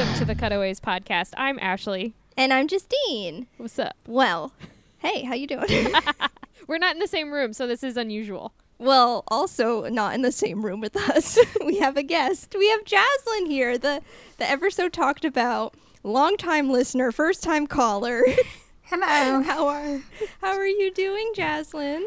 Welcome to the Cutaways podcast. I'm Ashley. And I'm Justine. What's up? Well, hey, how you doing? We're not in the same room, so this is unusual. well, also not in the same room with us. we have a guest. We have Jaslyn here, the the ever so talked about longtime listener, first time caller. Hello. how are how are you doing, Jaslyn?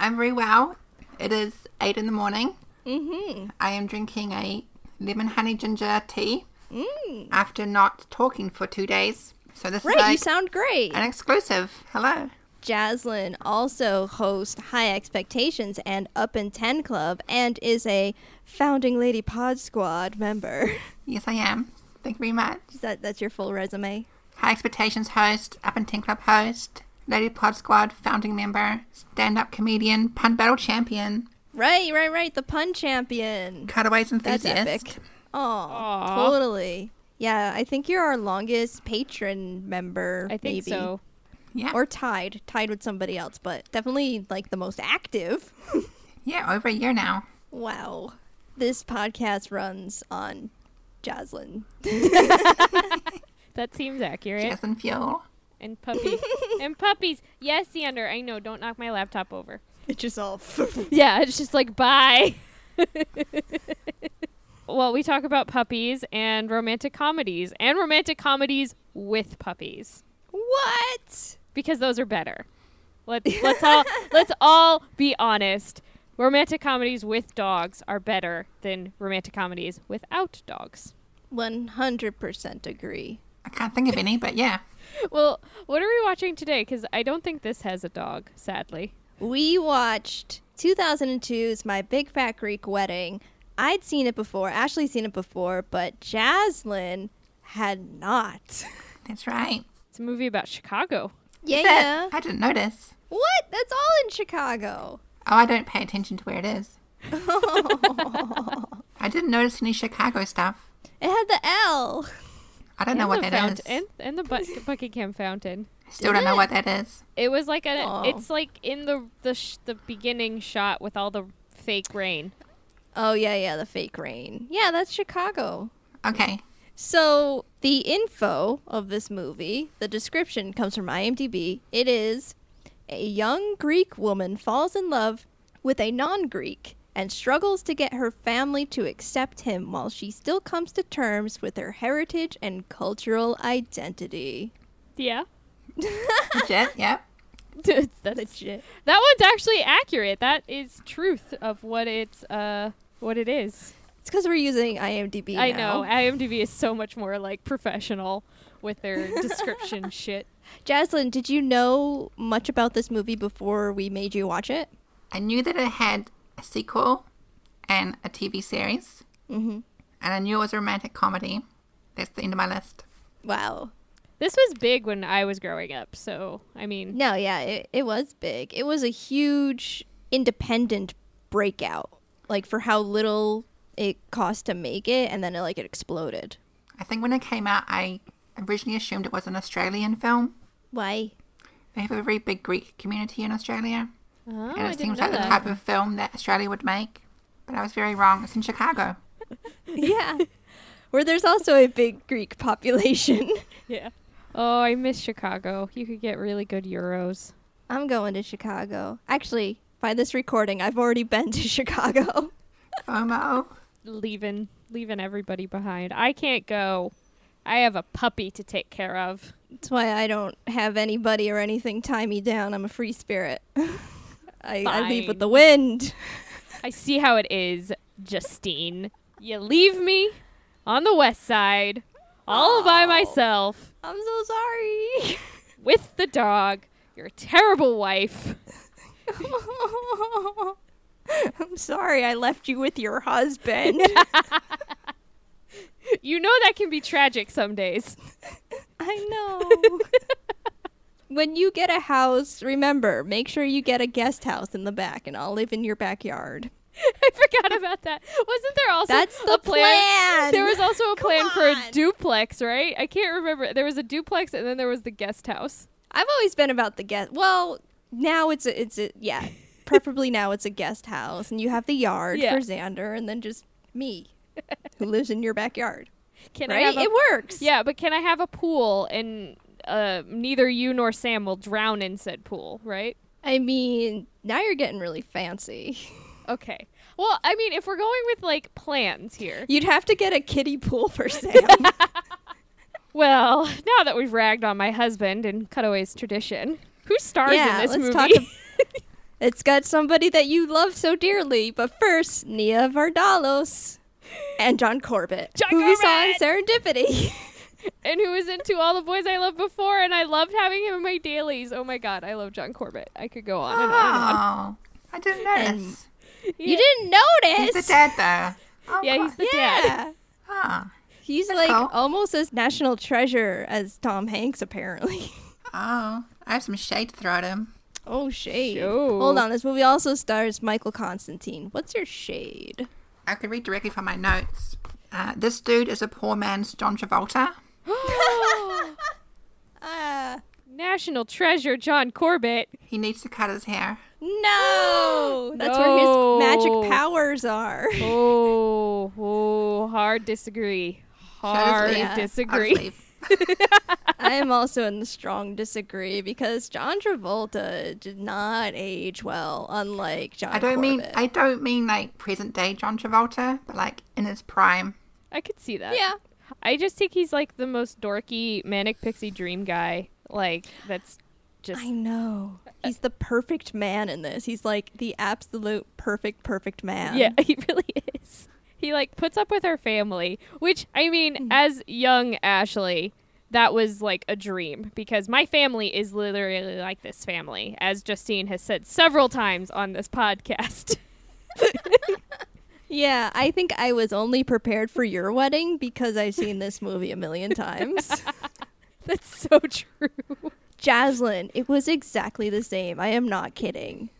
I'm very well. It is 8 in the morning. Mm-hmm. I am drinking a lemon honey ginger tea Mm. after not talking for two days. So this Right, is you like sound great. an exclusive. Hello. Jaslyn also hosts High Expectations and Up in 10 Club and is a founding Lady Pod Squad member. Yes, I am. Thank you very much. Is that that's your full resume? High Expectations host, Up and Ten Club host, Lady Pod Squad founding member, stand-up comedian, pun battle champion, Right, right, right. The pun champion. cutaways That's enthusiast. epic. Oh, totally. Yeah, I think you're our longest patron member. I think maybe. so. Yeah. Or tied, tied with somebody else, but definitely like the most active. yeah, over a year now. wow. This podcast runs on Jaslyn. That seems accurate. Jasmine Fuel. And puppies. and puppies. Yes, Xander, I know. Don't knock my laptop over. It's just all. Yeah, it's just like, bye. Well, we talk about puppies and romantic comedies and romantic comedies with puppies what? because those are better. Let, let's all let's all be honest. Romantic comedies with dogs are better than romantic comedies without dogs. 100% agree. I can't think of any, but yeah. Well, what are we watching today? Because I don't think this has a dog, sadly. We watched 2002's My Big Fat Greek Wedding. I'd seen it before, Ashley's seen it before, but Jaslyn had not. That's right. It's a movie about Chicago. Yeah, yeah. I didn't notice. What? That's all in Chicago. Oh, I don't pay attention to where it is. I didn't notice any Chicago stuff. It had the L. I don't and know what the that fount- is. And, and the Buck- Buckingham Fountain. Still Did don't know what that is. It was like a. Oh. It's like in the the sh- the beginning shot with all the fake rain. Oh, yeah, yeah, the fake rain. Yeah, that's Chicago. Okay. So, the info of this movie, the description comes from IMDb. It is a young Greek woman falls in love with a non Greek and struggles to get her family to accept him while she still comes to terms with her heritage and cultural identity. Yeah, Legit, yep. that's Legit. that one's actually accurate. That is truth of what it's uh what it is. It's because we're using IMDb. I now. know IMDb is so much more like professional with their description shit. Jaslyn, did you know much about this movie before we made you watch it? I knew that it had a sequel and a TV series, Mm-hmm. and I knew it was a romantic comedy. That's the end of my list. Wow. This was big when I was growing up, so I mean, No, yeah, it, it was big. It was a huge independent breakout. Like for how little it cost to make it and then it like it exploded. I think when it came out, I originally assumed it was an Australian film. Why? They have a very big Greek community in Australia, oh, and I it didn't seems know like the type of film that Australia would make. But I was very wrong. It's in Chicago. yeah. Where there's also a big Greek population. Yeah. Oh, I miss Chicago. You could get really good gyros. I'm going to Chicago. Actually, by this recording, I've already been to Chicago. FOMO. Leaving leaving everybody behind. I can't go. I have a puppy to take care of. That's why I don't have anybody or anything tie me down. I'm a free spirit. I, I leave with the wind. I see how it is, Justine. You leave me on the west side all by Oh. myself I'm so sorry. with the dog. You're a terrible wife. I'm sorry I left you with your husband. You know that can be tragic some days. I know. when you get a house, remember, make sure you get a guest house in the back and I'll live in your backyard. I forgot about that. Wasn't there also That's the a plan? plan. There was also a Come plan for a on. duplex, right? I can't remember. There was a duplex and then there was the guest house. I've always been about the guest. Well, now it's a, it's a, yeah. Preferably now it's a guest house and you have the yard Yeah. for Xander and then just me who lives in your backyard. Can I right? have a It works. Yeah, but can I have a pool and uh, neither you nor Sam will drown in said pool, right? I mean, now you're getting really fancy. Okay. Well, I mean, if we're going with like plans here, You'd have to get a kiddie pool for Sam. well, now that we've ragged on my husband and Cutaways tradition, who stars yeah, in this let's movie? talk. ab- it's got somebody that you love so dearly, but first, Nia Vardalos and John Corbett, John who we saw in Serendipity. and who was into all the boys I loved before, and I loved having him in my dailies. Oh my god, I love John Corbett. I could go on and on and on. Oh, I didn't And- notice. You didn't notice? He's the dad, though. Oh, Yeah, he's God. the dad. yeah. Ah. He's That's like cool. almost as national treasure as Tom Hanks, apparently. Oh, I have some shade to throw at him. Oh, shade. Show. Hold on, this movie also stars Michael Constantine. What's your shade? I could read directly from my notes. Uh, this dude is a poor man's John Travolta. Uh, National treasure, John Corbett. He needs to cut his hair. No! That's No. where his magic powers are. Oh, oh, hard disagree. Hard. Yeah. Disagree. I am also in the strong disagree because John Travolta did not age well, unlike John I don't mean I don't mean like present day John Travolta, but like in his prime. I could see that. Yeah. I just think he's like the most dorky manic pixie dream guy. Like that's just I know. He's the perfect man in this. He's like the absolute perfect, perfect man. yeah, he really is. He like puts up with our family, which I mean, Mm-hmm. as young Ashley, that was like a dream because my family is literally like this family, as Justine has said several times on this podcast. Yeah, I think I was only prepared for your wedding because I've seen this movie a million times. That's so true. Jaslyn, it was exactly the same. I am not kidding.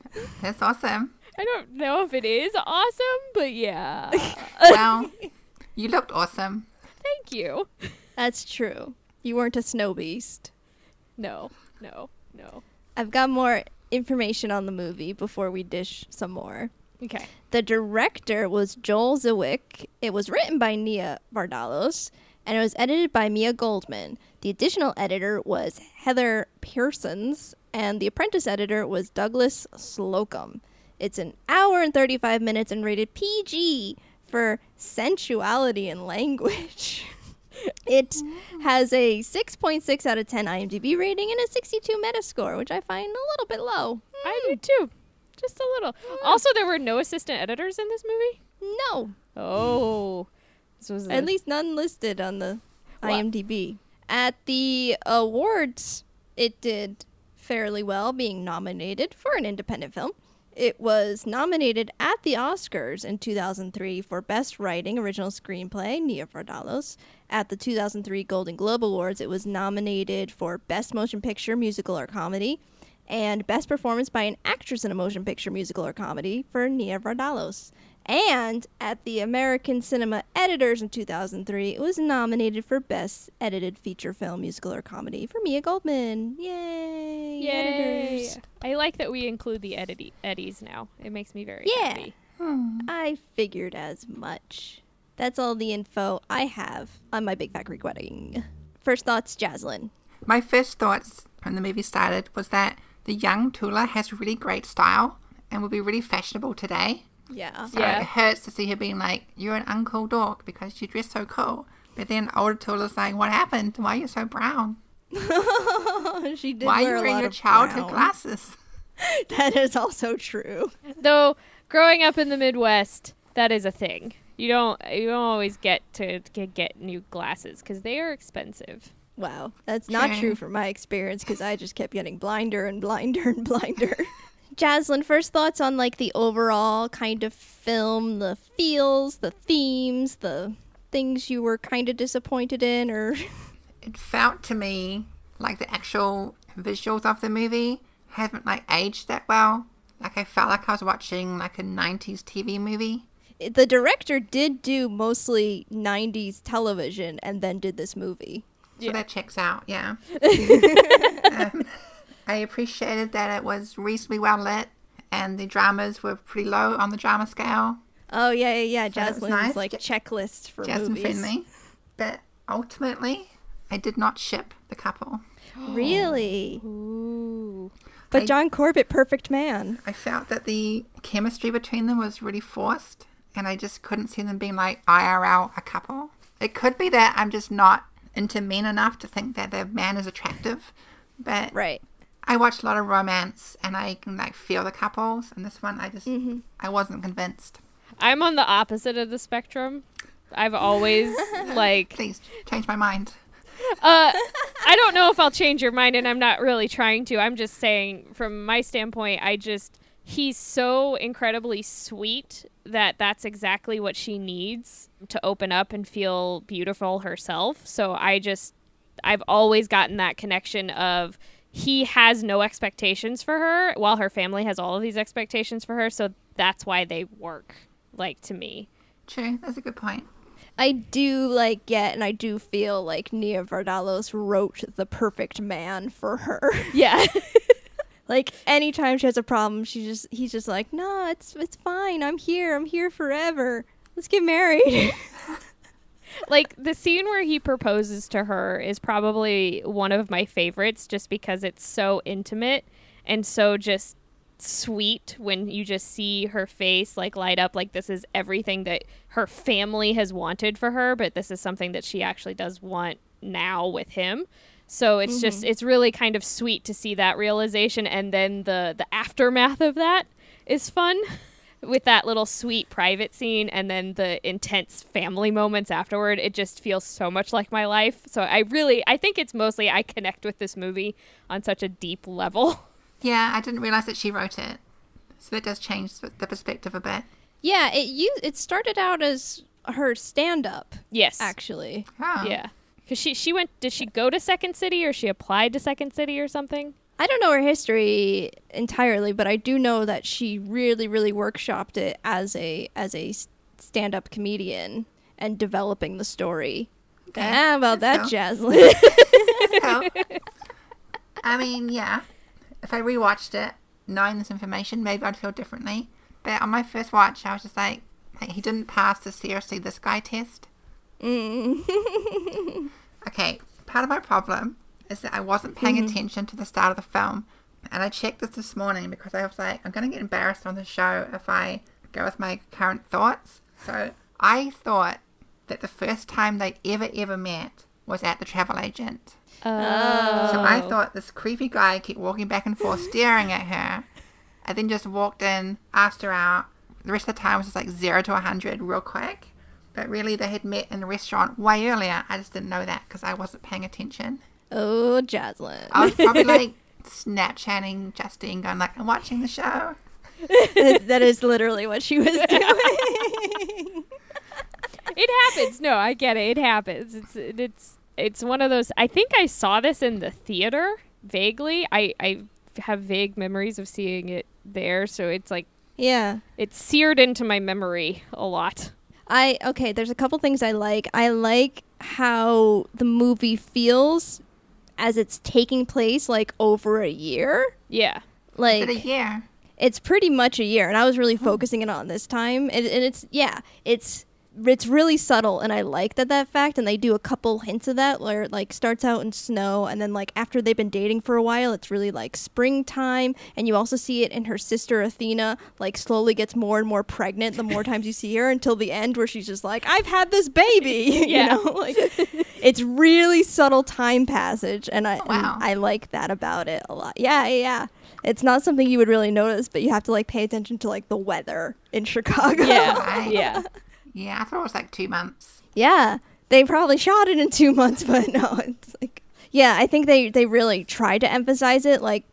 That's awesome. I don't know if it is awesome, but yeah. Well, you looked awesome. Thank you. That's true. You weren't a snow beast. No, no, no. I've got more information on the movie before we dish some more. Okay. The director was Joel Zwick. It was written by Nia Vardalos, and it was edited by Mia Goldman. The additional editor was Heather Pearsons, and the apprentice editor was Douglas Slocum. It's an hour and 35 minutes and rated PG for sensuality and language. it has a 6.6 out of 10 IMDb rating and a 62 Metascore, which I find a little bit low. I hmm. do too. Just a little. Hmm. Also, there were no assistant editors in this movie. No, Oh, this was a- At least none listed on the Well- IMDb. At the awards, it did fairly well, being nominated for an independent film. It was nominated at the Oscars in 2003 for Best Writing Original Screenplay, Nia Vardalos. At the 2003 Golden Globe Awards, it was nominated for Best Motion Picture, Musical, or Comedy, and Best Performance by an Actress in a Motion Picture, Musical, or Comedy for Nia Vardalos. And at the American Cinema Editors in 2003, it was nominated for Best Edited Feature Film, Musical, or Comedy for Mia Goldman. Yay! Yay! Editors. I like that we include the edit- eddies now. It makes me very Yeah. happy. I figured as much. That's all the info I have on my Big Fat Greek wedding. First thoughts, Jaslyn. My first thoughts when the movie started was that the young Tula has really great style and would be really fashionable today. Yeah. So Yeah. it hurts to see her being like, "You're an uncool dog because you dress so cool." But then older Tula's like, "What happened? Why are you so brown? she did Why are you a wearing your of childhood brown. glasses?" That is also true. Though growing up in the Midwest, that is a thing. You don't you don't always get to get, get new glasses because they are expensive. Wow, that's not Sure. true from my experience because I just kept getting blinder and blinder and blinder. Jaslyn, first thoughts on like the overall kind of film, the feels, the themes, the things you were kind of disappointed in, or It felt to me like the actual visuals of the movie haven't like aged that well. Like I felt like I was watching like a '90s TV movie. the director did do mostly 90s television and then did this movie. So Yeah. that checks out, yeah. um, I appreciated that it was reasonably well lit and the dramas were pretty low on the drama scale. Oh yeah, yeah, yeah. So that was Jaslyn's nice. like Ja- checklist for Jasmine movies. friendly. but ultimately, I did not ship the couple. Really? Ooh. But I- John Corbett, perfect man. I felt that the chemistry between them was really forced, and I just couldn't see them being like IRL a couple. It could be that I'm just not into men enough to think that the man is attractive, but Right. I watch a lot of romance and I can like feel the couples, and this one I just I wasn't convinced. I'm on the opposite of the spectrum. I've always like Please change my mind. uh I don't know if I'll change your mind and I'm not really trying to. I'm just saying from my standpoint, I just he's so incredibly sweet that that's exactly what she needs to open up and feel beautiful herself. So I just I've always gotten that connection of he has no expectations for her while her family has all of these expectations for her, so that's why they work like to me. True, that's a good point. I do like get and I do feel like Nia Vardalos wrote the perfect man for her. Yeah. like anytime she has a problem, she just he's just like, "No, it's it's fine. I'm here. I'm here forever. Let's get married." like the scene where he proposes to her is probably one of my favorites just because it's so intimate and so just sweet when you just see her face like light up like this is everything that her family has wanted for her but this is something that she actually does want now with him. So it's just mm-hmm. it's really kind of sweet to see that realization and then the the aftermath of that is fun with that little sweet private scene and then the intense family moments afterward it just feels so much like my life so i really i think it's mostly i connect with this movie on such a deep level Yeah, I didn't realize that she wrote it, so that does change the the perspective a bit. yeah, it you it started out as her stand up yes actually. Oh. yeah because she she went did she go to second city or she applied to second city or something I don't know her history entirely, but I do know that she really, really workshopped it as a as a stand up comedian and developing the story. Okay. Ah, about that, Jaslyn. So, I mean, yeah. If I rewatched it, knowing this information, maybe I'd feel differently. But on my first watch, I was just like, like he didn't pass the seriously this guy test. Mm. Okay, part of my problem is that I wasn't paying mm-hmm. attention to the start of the film. And I checked this this morning because I was like, I'm going to get embarrassed on the show if I go with my current thoughts. So I thought that the first time they ever, ever met was at the travel agent. oh So I oh. thought this creepy guy kept walking back and forth, staring at her, and then just walked in, asked her out. The rest of the time was just like zero to a hundred, real quick. But really, they had met in the restaurant way earlier. I just didn't know that because I wasn't paying attention. Oh, Jaslyn. I was probably like Snapchatting Justine, going like, "I'm watching the show." that that is literally what she was doing. it happens no i get it it happens it's it's it's one of those i think i saw this in the theater vaguely i i have vague memories of seeing it there so it's like yeah. it's seared into my memory a lot I okay, there's a couple things I like. I like how the movie feels as it's taking place like over a year. yeah Like But a year. it's pretty much a year and i was really hmm. focusing it on this time and, and it's yeah it's it's really subtle and i like that that fact and they do a couple hints of that where it like starts out in snow and then like after they've been dating for a while it's really like springtime and you also see it in her sister athena like slowly gets more and more pregnant the more times you see her until the end where she's just like i've had this baby Yeah. you know like it's really subtle time passage and i oh, and i like that about it a lot yeah yeah yeah it's not something you would really notice, but you have to like pay attention to like the weather in Chicago. yeah yeah Yeah, I thought it was like two months. yeah. They probably shot it in two months, but no, it's like yeah. I think they they really tried to emphasize it, like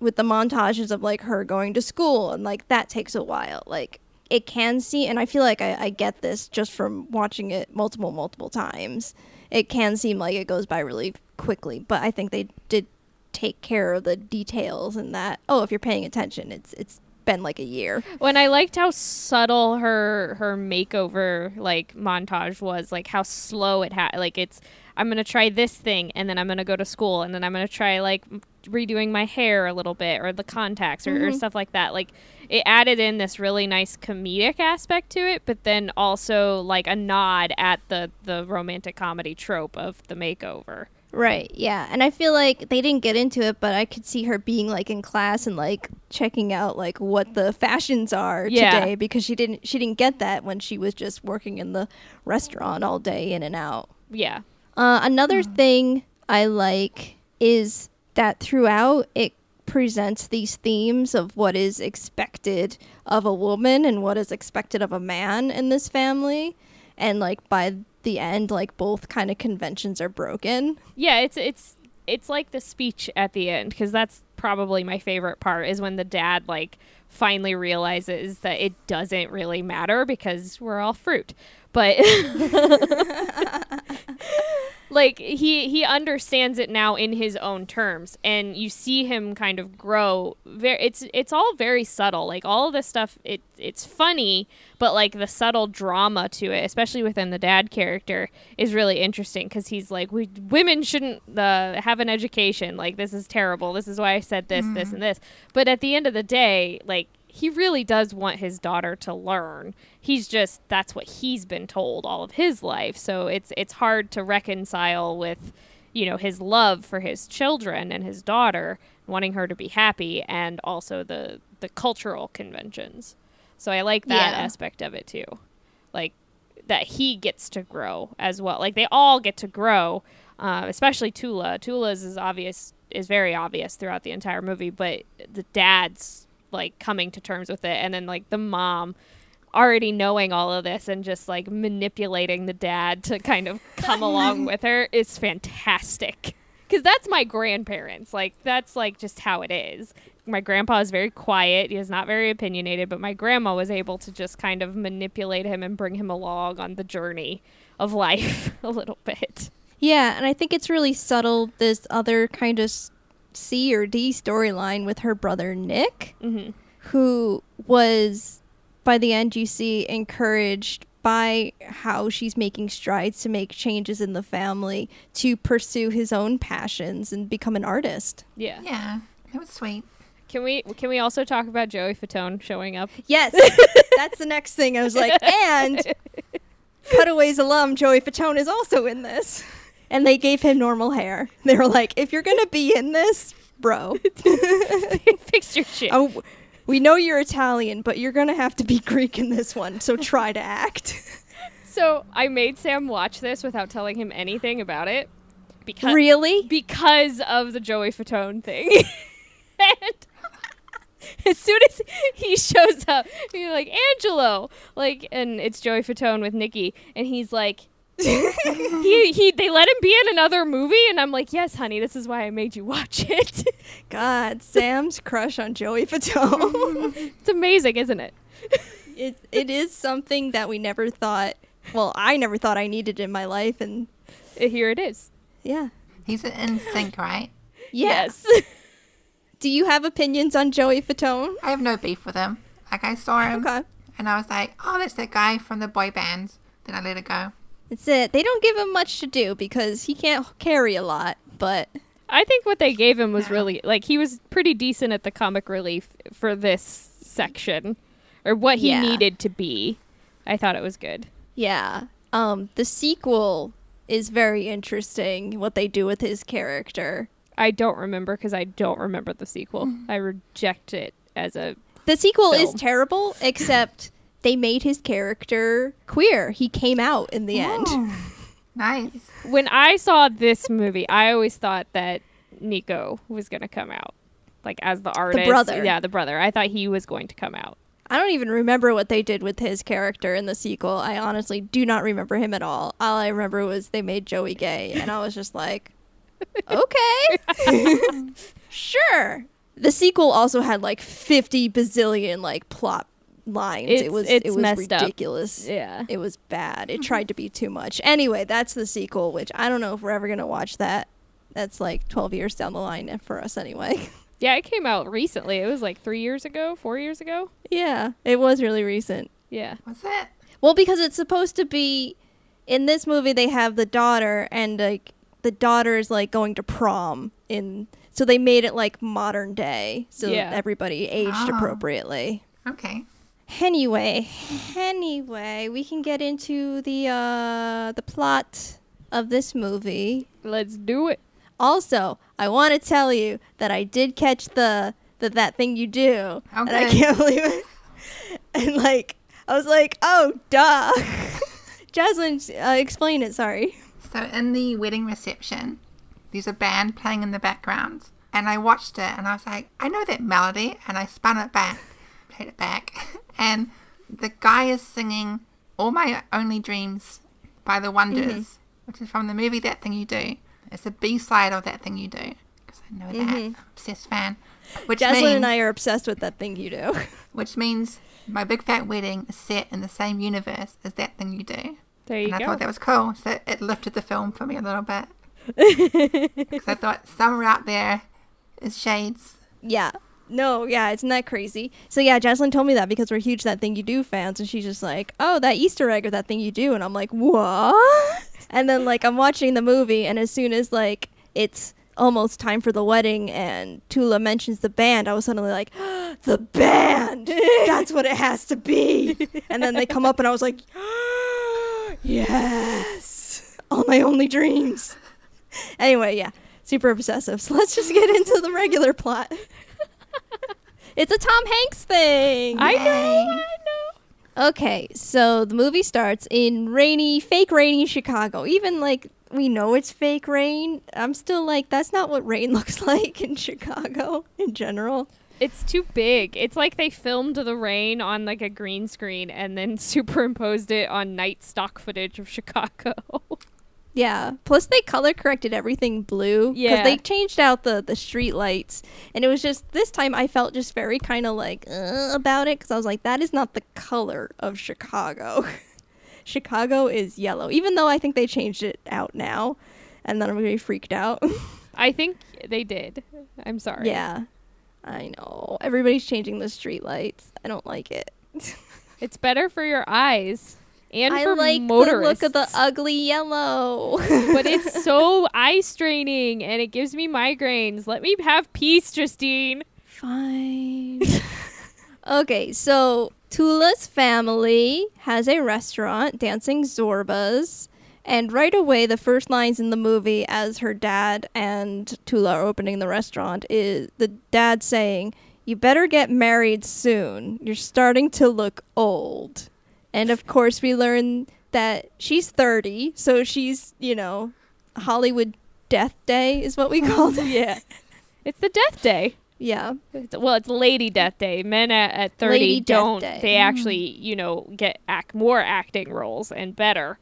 with the montages of like her going to school, and like that takes a while. Like it can see, and I feel like I, I get this just from watching it multiple multiple times. It can seem like it goes by really quickly, but I think they did take care of the details and that. Oh, if you're paying attention, it's it's been like a year. when i liked how subtle her her makeover like montage was like how slow it had like it's I'm to try this thing and then I'm to go to school and then I'm to try like redoing my hair a little bit or the contacts or, or Mhm. stuff like that. Like it added in this really nice comedic aspect to it, but then also like a nod at the the romantic comedy trope of the makeover. Right, yeah. And I feel like they didn't get into it, but I could see her being like in class and like checking out like what the fashions are Yeah. today because she didn't she didn't get that when she was just working in the restaurant all day in and out. Yeah. Uh, another thing I like is that throughout it presents these themes of what is expected of a woman and what is expected of a man in this family. And like by the end, like both kind of conventions are broken. Yeah, it's it's it's like the speech at the end because that's probably my favorite part is when the dad like finally realizes that it doesn't really matter because we're all fruit. But like he he understands it now in his own terms and you see him kind of grow very it's it's all very subtle like all of this stuff it it's funny but like the subtle drama to it especially within the dad character is really interesting because he's like we women shouldn't uh, have an education like this is terrible this is why i said this this and this. But at the end of the day like he really does want his daughter to learn. He's just that's what he's been told all of his life. So it's it's hard to reconcile with, you know, his love for his children and his daughter, wanting her to be happy and also the the cultural conventions. So I like that Yeah. aspect of it too. Like that he gets to grow as well. Like they all get to grow, uh, especially Tula. Tula's is obvious is very obvious throughout the entire movie, but the dad's like coming to terms with it, and then like the mom already knowing all of this and just like manipulating the dad to kind of come along with her is fantastic. Because that's my grandparents. Like that's like just how it is. My grandpa is very quiet. He is not very opinionated, but my grandma was able to just kind of manipulate him and bring him along on the journey of life a little bit. Yeah, and I think it's really subtle this other kind of C or D storyline with her brother Nick, hmm who was by the end you see encouraged by how she's making strides to make changes in the family to pursue his own passions and become an artist. Yeah. Yeah, it was sweet. Can we can we also talk about Joey Fatone showing up? Yes, that's the next thing. I was like, and Cutaways alum Joey Fatone is also in this. And they gave him normal hair. They were like, if you're going to be in this, bro, Fix your shit. oh, we know you're Italian, but you're going to have to be Greek in this one. So try to act. So I made Sam watch this without telling him anything about it because really? because of the Joey Fatone thing. and as soon as he shows up, he's like Angelo, like, and it's Joey Fatone with Nikki, and he's like. He he they let him be in another movie and I'm like yes honey this is why I made you watch it God, Sam's crush on Joey Fatone. it's amazing isn't it it, it is something that we never thought, well, I never thought I needed in my life. And uh, here it is yeah. He's in sync, right? Yes. Do you have opinions on Joey Fatone? I have no beef with him. Like I saw him, Okay. and I was like, "Oh, that's that guy from the boy bands." Then I let it go. That's it. They don't give him much to do because he can't carry a lot, but I think what they gave him was really like he was pretty decent at the comic relief for this section, or what he Yeah. needed to be. I thought it was good. yeah. Um the sequel is very interesting what they do with his character. I don't remember because I don't remember the sequel. I reject it as a. The sequel is terrible except they made his character queer. He came out in the end. Ooh, nice. When I saw this movie, I always thought that Nico was going to come out, like as the artist. The brother. Yeah, the brother. I thought he was going to come out. I don't even remember what they did with his character in the sequel. I honestly do not remember him at all. All I remember was they made Joey gay, and I was just like, okay, sure. The sequel also had like fifty bazillion like plot lines. It's- it was it's it was messed up. ridiculous. Yeah. It was bad. It tried to be too much. Anyway, that's the sequel, which I don't know if we're ever gonna watch that. That's like twelve years down the line for us anyway. Yeah, it came out recently. It was like three years ago, four years ago. yeah, it was really recent. Yeah. Was it? Well, because it's supposed to be in this movie they have the daughter and like the daughter is like going to prom in so they made it like modern day so Yeah. everybody aged Ah. appropriately. Okay. Anyway, anyway, we can get into the uh the plot of this movie. Let's do it. Also, I want to tell you that I did catch the the that thing you do, and I can't believe it. And like, I was like, oh, duh. Jasmine, uh, explain it. Sorry. So in the wedding reception, there's a band playing in the background, and I watched it, and I was like, I know that melody, and I spun it back, played it back, and the guy is singing "All My Only Dreams" by the Wonders, mm-hmm. which is from the movie That Thing You Do. It's a B side of That Thing You Do, because I know that, mm-hmm. I'm obsessed fan. Which Jasmine means, and I are obsessed with that thing you do. which means my big fat wedding is set in the same universe as That Thing You Do. There you go. and I go. thought that was cool. So it lifted the film for me a little bit. Because I thought somewhere out there is shades. yeah. No, yeah, isn't that crazy? So yeah, Jaslyn told me that because we're huge that thing you do fans, and she's just like, "Oh, that Easter egg or that thing you do," and I'm like, "What?" And then like I'm watching the movie, and as soon as like it's almost time for the wedding, and Tula mentions the band, I was suddenly like, "The band! That's what it has to be!" And then they come up, and I was like, "Yes, all my only dreams." Anyway, yeah, super obsessive. So let's just get into the regular plot. It's a Tom Hanks thing. I know. I know. Okay, so the movie starts in rainy, fake rainy Chicago. Even like we know it's fake rain, I'm still like, that's not what rain looks like in Chicago in general. It's too big. It's like they filmed the rain on like a green screen and then superimposed it on night stock footage of Chicago. Yeah. Plus, they color corrected everything blue. Yeah. Because they changed out the the street lights, and it was just this time I felt just very kind of like uh, about it because I was like, that is not the color of Chicago. Chicago is yellow, even though I think they changed it out now, and then I'm gonna be freaked out. I think they did. I'm sorry. yeah, I know. Everybody's changing the street lights. I don't like it. It's better for your eyes and I for like motorists. the look of the ugly yellow. but it's so eye straining and it gives me migraines. Let me have peace, Justine. Fine. okay, so Tula's family has a restaurant, Dancing Zorbas. And right away, the first lines in the movie, as her dad and Tula are opening the restaurant, is the dad saying, You better get married soon. You're starting to look old. And of course, we learn that she's 30, so she's, you know, Hollywood Death Day is what we called it. Yeah. It's the death day. Yeah. It's- Well, it's Lady Death Day. Men at, at 30 Lady don't. Day. They mm. actually, you know, get act more acting roles and better.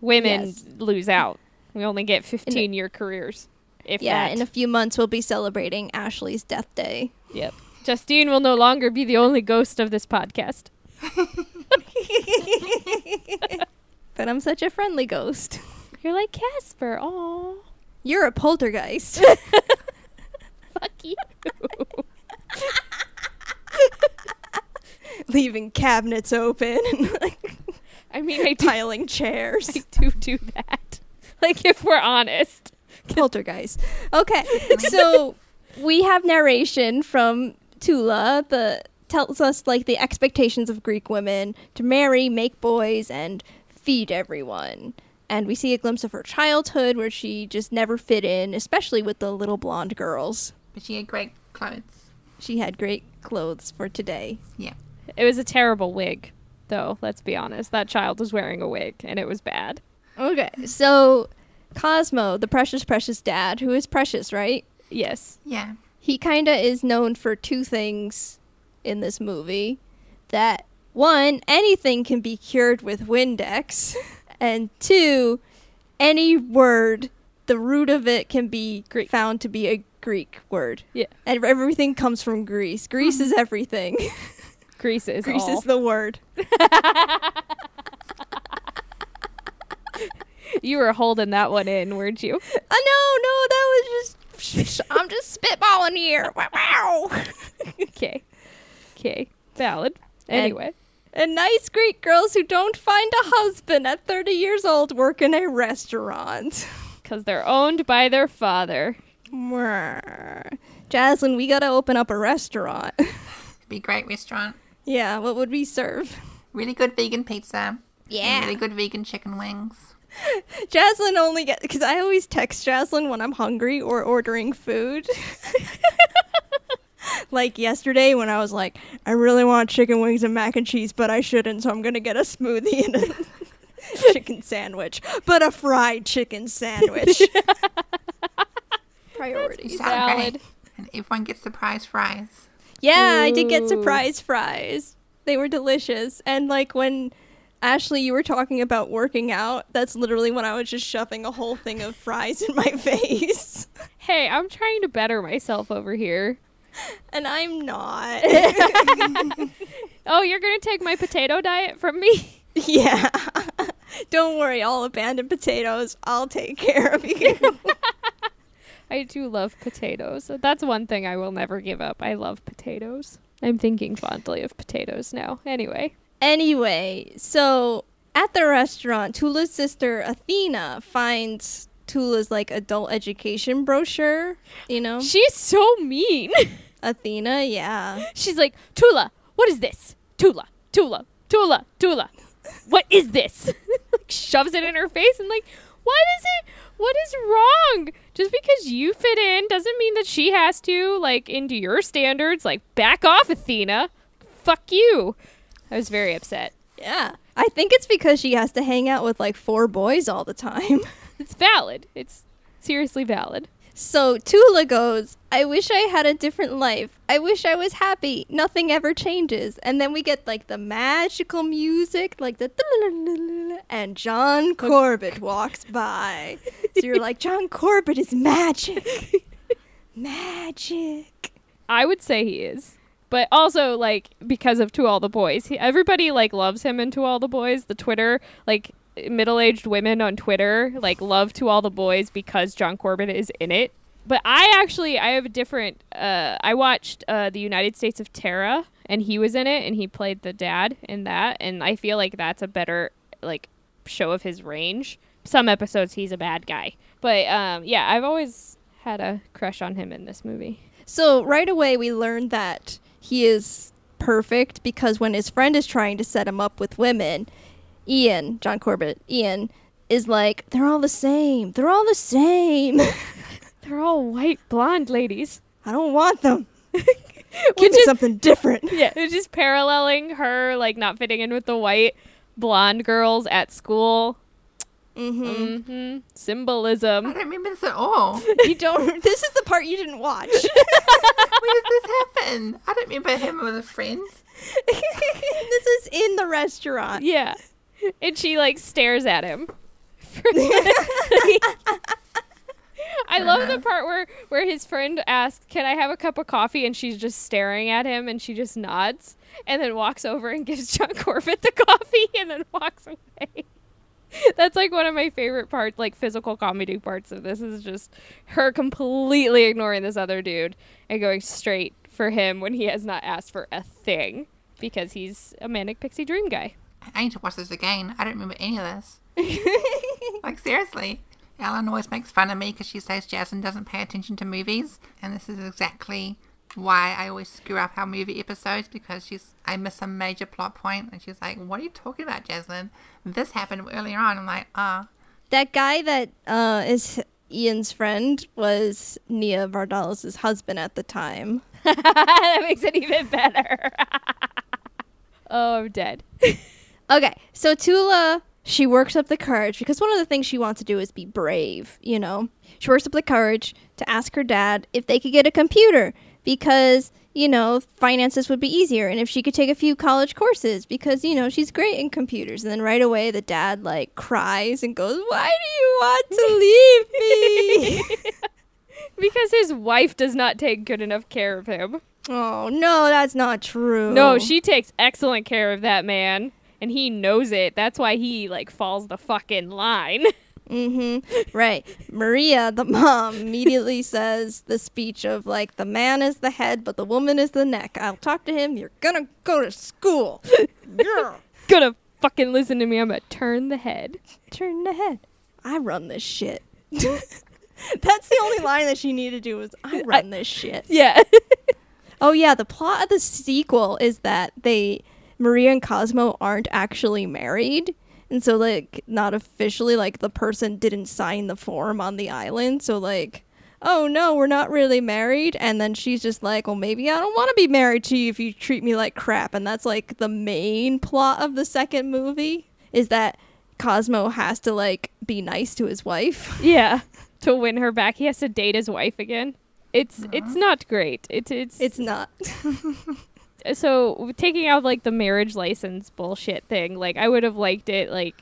Women Yes. lose out. We only get 15 year careers. If Yeah, that. in a few months we'll be celebrating Ashley's death day. yep. Justine will no longer be the only ghost of this podcast. But I'm such a friendly ghost. You're like Casper. Oh, You're a poltergeist. fuck you. Leaving cabinets open and like I mean, I do, piling chairs. I do do that. Like, if we're honest. poltergeist. Okay, so we have narration from Tula, the tells us like the expectations of Greek women to marry, make boys, and feed everyone. And we see a glimpse of her childhood where she just never fit in, especially with the little blonde girls. But she had great clothes. She had great clothes for today. Yeah. It was a terrible wig, though, let's be honest. That child was wearing a wig, and it was bad. Okay, so Cosmo, the precious, precious dad, who is precious, right? Yes. Yeah. He kind of is known for two things in this movie. That one, anything can be cured with Windex, and two, any word, the root of it can be Greek. found to be a Greek word. Yeah. And everything comes from Greece. Greece is everything. Grease is Greece all. is the word. you were holding that one in, weren't you? Uh, no, no, that was just. I'm just spitballing here. Wow. Okay. Okay. Valid. Anyway. and nice Greek girls who don't find a husband at 30 years old work in a restaurant. Because they're owned by their father. Jaslyn, we gotta open up a restaurant. Be a great restaurant. yeah, what would we serve? Really good vegan pizza. Yeah. Really good vegan chicken wings. Jaslyn only get because I always text Jaslyn when I'm hungry or ordering food. Like yesterday when I was like, I really want chicken wings and mac and cheese, but I shouldn't, so I'm gonna get a smoothie and a chicken sandwich, but a fried chicken sandwich. Priorities. Sound Valid. great. And everyone gets surprise fries. Yeah, I did get surprise fries. They were delicious. And like when Ashley, you were talking about working out, that's literally when I was just shoving a whole thing of fries in my face. Hey, I'm trying to better myself over here. And I'm not. Oh, you're gonna take my potato diet from me? yeah. Don't worry, I'll abandon potatoes. I'll take care of you. I do love potatoes. That's one thing I will never give up. I love potatoes. I'm thinking fondly of potatoes now. Anyway. anyway, so at the restaurant, Tula's sister Athena finds Tula's like adult education brochure, you know? She's so mean. Athena, yeah. She's like, Tula, what is this? Tula, Tula, Tula, Tula. What is this? like shoves it in her face and like, what is it? What is wrong? Just because you fit in doesn't mean that she has to, like, into your standards. Like, back off, Athena. Fuck you. I was very upset. Yeah. I think it's because she has to hang out with like four boys all the time. It's valid. It's seriously valid. So Tula goes, I wish I had a different life. I wish I was happy. Nothing ever changes. And then we get like the magical music, like the and John Corbett walks by. So you're like, John Corbett is magic. magic. I would say he is. But also, like, because of To All the Boys. He, everybody, like, loves him in To All the Boys. The Twitter, like, middle aged women on Twitter, like, love To All the Boys because John Corbett is in it. But I actually, I have a different, uh, I watched uh, The United States of Tara, and he was in it, and he played the dad in that. And I feel like that's a better, like, show of his range. Some episodes, he's a bad guy. But, um, yeah, I've always had a crush on him in this movie. So right away we learned that he is perfect because when his friend is trying to set him up with women, Ian, John Corbett, Ian is like, they're all the same. They're all the same. They're all white blonde ladies. I don't want them. Give Which me is- something different. Yeah, it's just paralleling her like not fitting in with the white blonde girls at school. Mm-hmm. hmm I don't remember this at all. You don't. This is the part you didn't watch. when did this happen? I don't remember him with his friends. this is in the restaurant. Yeah, and she like stares at him. I love the uh-huh. part where where his friend asks, "Can I have a cup of coffee?" and she's just staring at him, and she just nods, and then walks over and gives John Corbett the coffee, and then walks away. That's like one of my favorite parts, like physical comedy parts of this is just her completely ignoring this other dude and going straight for him when he has not asked for a thing because he's a manic pixie dream guy. I need to watch this again. I don't remember any of this. Like, seriously. Ellen always makes fun of me because she says Jasmine doesn't pay attention to movies. And this is exactly why I always screw up our movie episodes because she's I miss a major plot point and she's like, What are you talking about, Jasmine? This happened earlier on. I'm like, ah. that guy that uh, is Ian's friend was Nia Vardalos' husband at the time. that makes it even better. oh, I'm dead. Okay, so Tula, she works up the courage because one of the things she wants to do is be brave, you know? She works up the courage to ask her dad if they could get a computer because, you know, finances would be easier and if she could take a few college courses because, you know, she's great in computers. And then right away the dad like cries and goes, "Why do you want to leave me?" because his wife does not take good enough care of him. oh, no, that's not true. No, she takes excellent care of that man, and he knows it. That's why he like falls the fucking line. Mm-hmm. Right. Maria, the mom, immediately says the speech of like the man is the head, but the woman is the neck. I'll talk to him. You're gonna go to school. yeah. Gonna fucking listen to me. I'm gonna turn the head. Turn the head. I run this shit. That's the only line that she needed to do was I run this shit. Yeah. Oh yeah, the plot of the sequel is that they Maria and Cosmo aren't actually married. And so like not officially like the person didn't sign the form on the island. So like oh no, we're not really married and then she's just like, "Well, maybe I don't want to be married to you if you treat me like crap." And that's like the main plot of the second movie is that Cosmo has to like be nice to his wife. yeah. To win her back, he has to date his wife again. It's it's uh-huh. not great. It's it's It's not. so taking out like the marriage license bullshit thing, like I would have liked it like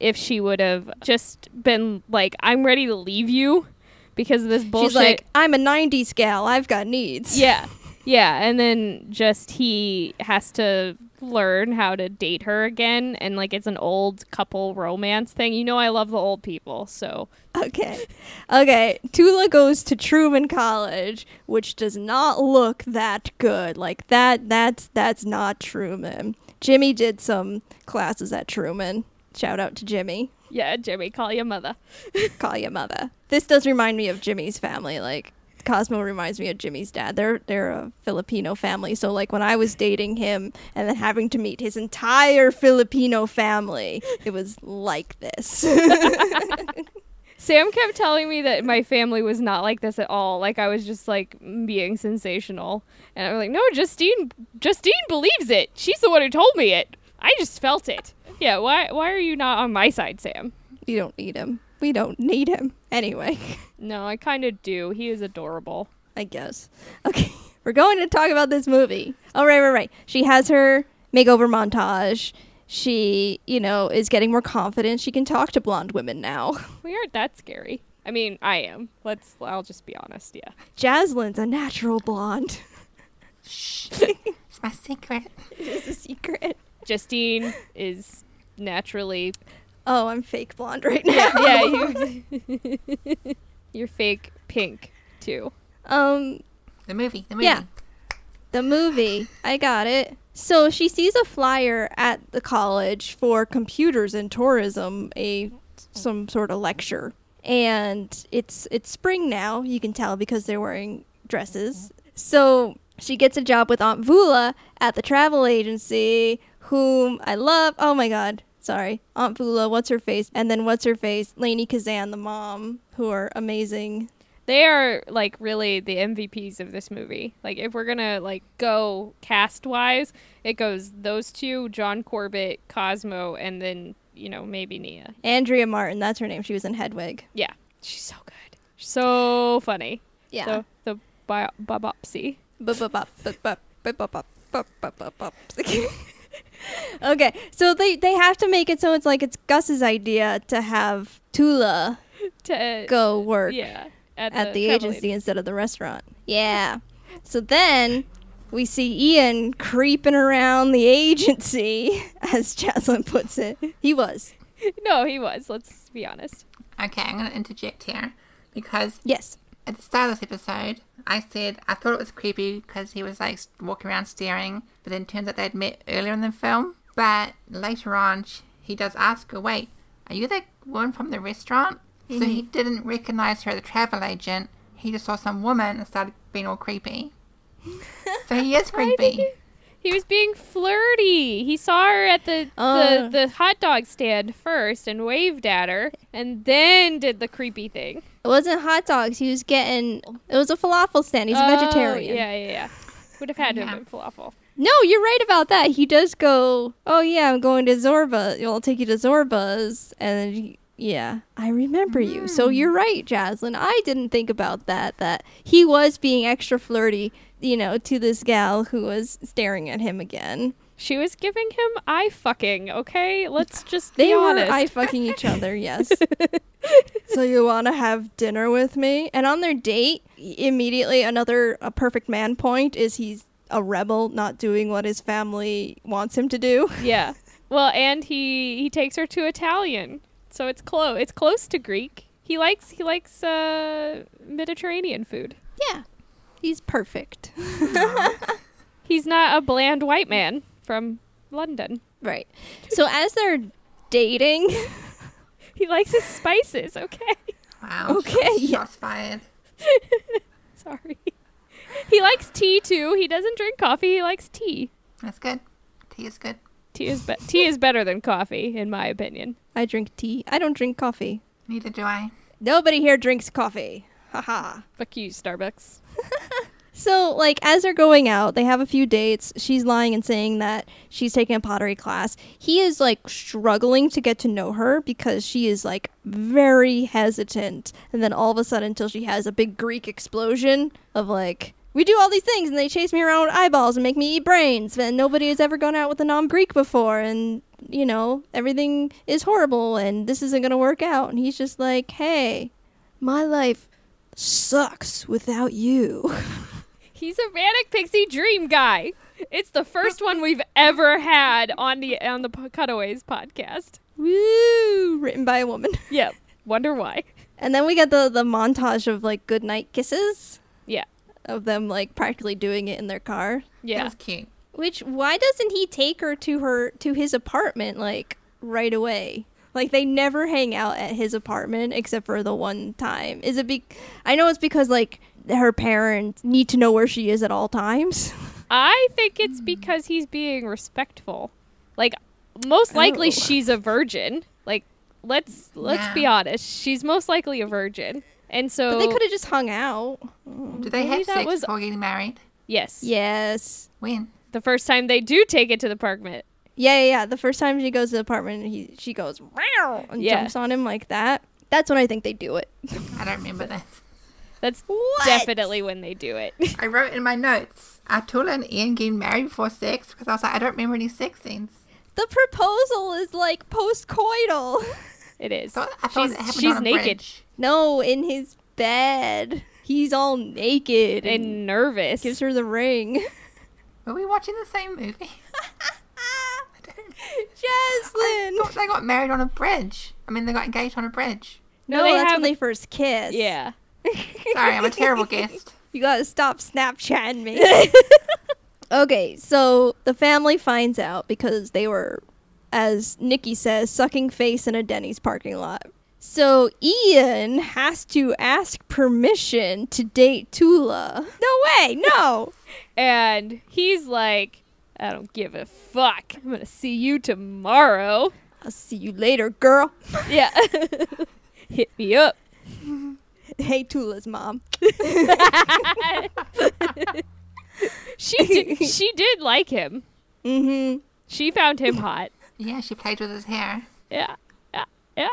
if she would have just been like, I'm ready to leave you because of this bullshit. She's like, "I'm a 90s gal. I've got needs." yeah. Yeah. And then just he has to learn how to date her again and like it's an old couple romance thing. You know I love the old people, so Okay. Okay. Tula goes to Truman College, which does not look that good. Like that that's that's not Truman. Jimmy did some classes at Truman. Shout out to Jimmy. yeah, Jimmy, call your mother. Call your mother. This does remind me of Jimmy's family. Like Cosmo reminds me of Jimmy's dad. They're they're a Filipino family. So like when I was dating him and then having to meet his entire Filipino family, it was like this. Sam kept telling me that my family was not like this at all. Like I was just like being sensational, and I'm like, no, Justine, Justine believes it. She's the one who told me it. I just felt it. Yeah. Why? Why are you not on my side, Sam? we don't need him. We don't need him. Anyway. No, I kind of do. He is adorable. I guess. Okay, we're going to talk about this movie. Oh, right, right, right. She has her makeover montage. She, you know, is getting more confident. She can talk to blonde women now. We aren't that scary. I mean, I am. Let's. I'll just be honest. Yeah. Jaslyn's a natural blonde. Shh. it's my secret. It's a secret. Justine is naturally. Oh, I'm fake blonde right now. Yeah. You, you're fake pink too. Um, The movie. The movie. Yeah. the movie. I got it. So she sees a flyer at the college for computers and tourism, a some sort of lecture. And it's it's spring now, you can tell because they're wearing dresses. So she gets a job with Aunt Voula at the travel agency, whom I love. Oh my god. Sorry. Aunt Voula, what's her face? And then what's her face? Lainie Kazan, the mom, who are amazing. They are like really the MVPs of this movie. Like if we're gonna like go cast wise, it goes those two, John Corbett, Cosmo, and then you know maybe Nia. Andrea Martin, that's her name. She was in Hedwig. Yeah, she's so good, so funny. Yeah. the the bi- bobopsy. okay, so they they have to make it so it's like it's Gus's idea to have Tula To go work yeah at the travel agency instead of the restaurant. Yeah. So then we see Ian creeping around the agency, as Jaslyn puts it. He was. No, he was. Let's be honest. Okay, I'm going to interject here because Yes. At the start of this episode, I said I thought it was creepy because he was like walking around staring, but then turns out they'd met earlier in the film. But later on, he does ask her, "Wait, are you the woman from the restaurant?" So he didn't recognize her as a travel agent. He just saw some woman and started being all creepy. so he is creepy. He, he was being flirty. He saw her at the, Uh. the the hot dog stand first and waved at her, and then did the creepy thing. It wasn't hot dogs. He was getting. It was a falafel stand. He's a Oh, vegetarian. Yeah, yeah, yeah. Would have had to Yeah. have been falafel. No, you're right about that. He does go, oh, yeah, I'm going to Zorba. I'll take you to Zorba's. And he- yeah, I remember you. So hmm. you're right, Jaslyn. I didn't think about that, that he was being extra flirty, you know, to this gal who was staring at him again. She was giving him eye fucking. Okay, let's just be honest. They were eye fucking each other, yes. so you want to have dinner with me? And on their date, immediately another a perfect man point is he's a rebel, not doing what his family wants him to do. yeah. Well, and he he takes her to Italian. So it's close. It's close to Greek. He likes he likes uh, Mediterranean food. Yeah. He's perfect. He's not a bland white man from London. right. So as they're dating, He likes his spices. Okay. Wow. Okay, Shots, yeah. shots fired. Sorry. He likes tea too. He doesn't drink coffee. He likes tea. That's good. Tea is good. Tea is be- tea is better than coffee, in my opinion. I drink tea. I don't drink coffee. Neither do I. Nobody here drinks coffee. Haha. Fuck you, Starbucks. So, like, as they're going out, they have a few dates. She's lying and saying that she's taking a pottery class. He is, like, struggling to get to know her because she is, like, very hesitant. And then all of a sudden, until she has a big Greek explosion of, like, we do all these things and they chase me around with eyeballs and make me eat brains. And nobody has ever gone out with a non Greek before. And, you know, everything is horrible and this isn't going to work out. And he's just like, hey, my life sucks without you. He's a manic pixie dream guy. It's the first one we've ever had on the on the Cutaways podcast. Woo! Written by a woman. Yep. Wonder why. And then we get the the montage of like goodnight kisses Yeah. of them like practically doing it in their car. That Yeah. was cute. Which why doesn't he take her to her to his apartment like right away? Like they never hang out at his apartment except for the one time. Is it be I know it's because like her parents need to know where she is at all times. I think it's because he's being respectful. Like most likely Oh. she's a virgin. Like let's let's Yeah. be honest. She's most likely a virgin. And so But they could have just hung out. Mm. Did they Maybe have sex was- before getting married? Yes. Yes. When? The first time they do take it to the apartment. Yeah, yeah, yeah. The first time she goes to the apartment, he she goes wow and Yeah. jumps on him like that. That's when I think they do it. I don't remember this. That's What? definitely when they do it. I wrote in my notes, are Tula and Ian getting married before sex? Because I was like, I don't remember any sex scenes. The proposal is like post-coital. it is. I thought, I thought she's it she's on a naked bridge. no, in his bed. He's all naked and, and nervous. gives her the ring. Were we watching the same movie? I don't- I thought they got married on a bridge. I mean, they got engaged on a bridge. No, No, they that's have- when they first kiss. yeah. Sorry, I'm a terrible guest. You gotta stop Snapchatting me. okay, so the family finds out because they were, as Nikki says, sucking face in a Denny's parking lot. So Ian has to ask permission to date Tula. No way, no. And he's like, I don't give a fuck. I'm gonna see you tomorrow. I'll see you later, girl. Yeah. Hit me up. Hey, Tula's mom. She did, she did like him. Mm-hmm. She found him hot. Yeah, she played with his hair. Yeah. Yeah. Yeah.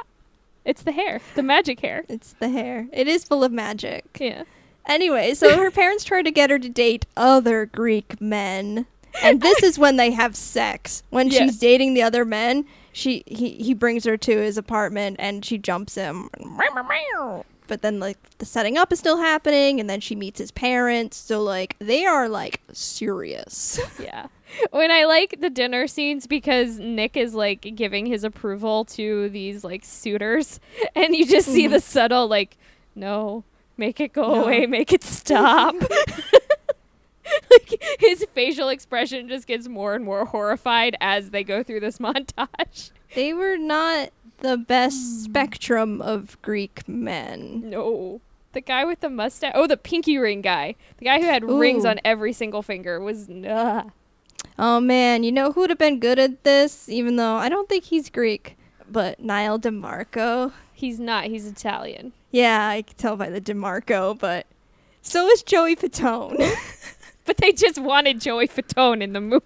It's the hair. The magic hair. It's the hair. It is full of magic. Yeah. Anyway, so her parents try to get her to date other Greek men. And this is when they have sex. When Yes. she's dating the other men, she he, he brings her to his apartment and she jumps him. But then like the setting up is still happening and then she meets his parents. So like they are like serious. Yeah. When I like the dinner scenes because Nick is like giving his approval to these like suitors and you just see the mm-hmm. subtle like no, make it go No. away, make it stop. like his facial expression just gets more and more horrified as they go through this montage. they were not the best spectrum of Greek men. No. The guy with the mustache. Oh, the pinky ring guy. The guy who had rings on every single finger was uh, Oh man, you know who would have been good at this, even though I don't think he's Greek, but Nyle DiMarco. he's not, he's Italian. Yeah, I can tell by the DiMarco, but so is Joey Fatone. But they just wanted Joey Fatone in the movie.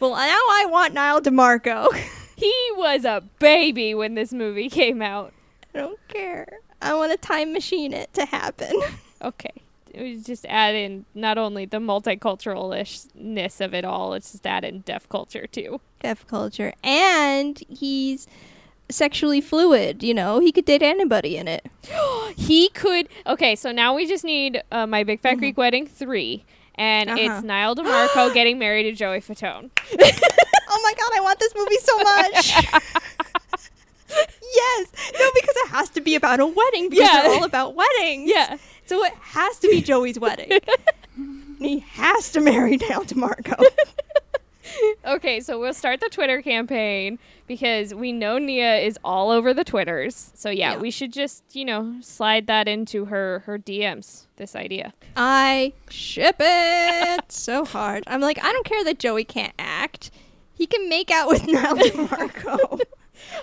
well, now I want Nyle DiMarco. He was a baby when this movie came out. I don't care. I want to time machine it to happen. Okay. We just add in not only the multiculturalness of it all, it's just add in deaf culture too. Deaf culture. And he's sexually fluid, you know? He could date anybody in it. He could. Okay, so now we just need uh, My Big Fat Greek Wedding 3. And Uh-huh. it's Nyle DiMarco getting married to Joey Fatone. oh my god, I want this movie so much. yes. No, because it has to be about a wedding because Yeah. they're all about weddings. Yeah. So it has to be Joey's wedding. He has to marry Dale DiMarco. Okay, so we'll start the Twitter campaign because we know Nia is all over the Twitters. So yeah, Yeah. we should just, you know, slide that into her her DMs. This idea. I ship it so hard. I'm like, I don't care that Joey can't act. He can make out with Nyle Marco.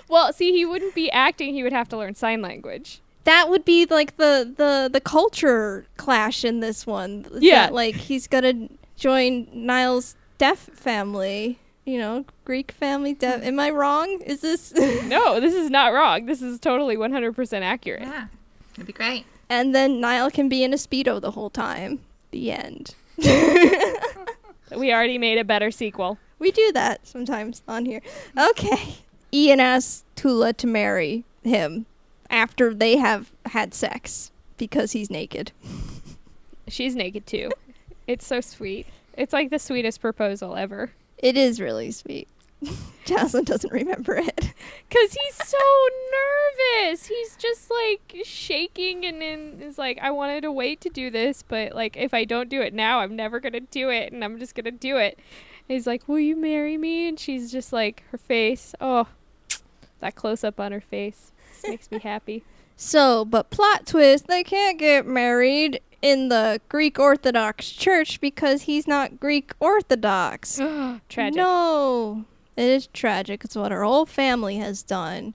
Well, see, he wouldn't be acting; he would have to learn sign language. that would be like the the the culture clash in this one. Is Yeah. that, like he's gonna join Nyle's deaf family. You know, Greek family. Deaf. Am I wrong? Is this? No, this is not wrong. This is totally 100% accurate. Yeah. It'd be great. and then Nyle can be in a speedo the whole time. The end. We already made a better sequel. We do that sometimes on here. Mm-hmm. Okay. Ian asks Tula to marry him after they have had sex because he's naked. She's naked too. It's so sweet. It's like the sweetest proposal ever. It is really sweet. Jaslyn doesn't remember it. Cause he's so nervous. He's just like shaking and then is like, I wanted to wait to do this, but like if I don't do it now, I'm never gonna do it, and I'm just gonna do it. And he's like, Will you marry me? And she's just like, her face. Oh, that close up on her face This makes me happy. So, but plot twist, they can't get married in the Greek Orthodox Church because he's not Greek Orthodox. Tragic. No. It is tragic. It's what our whole family has done.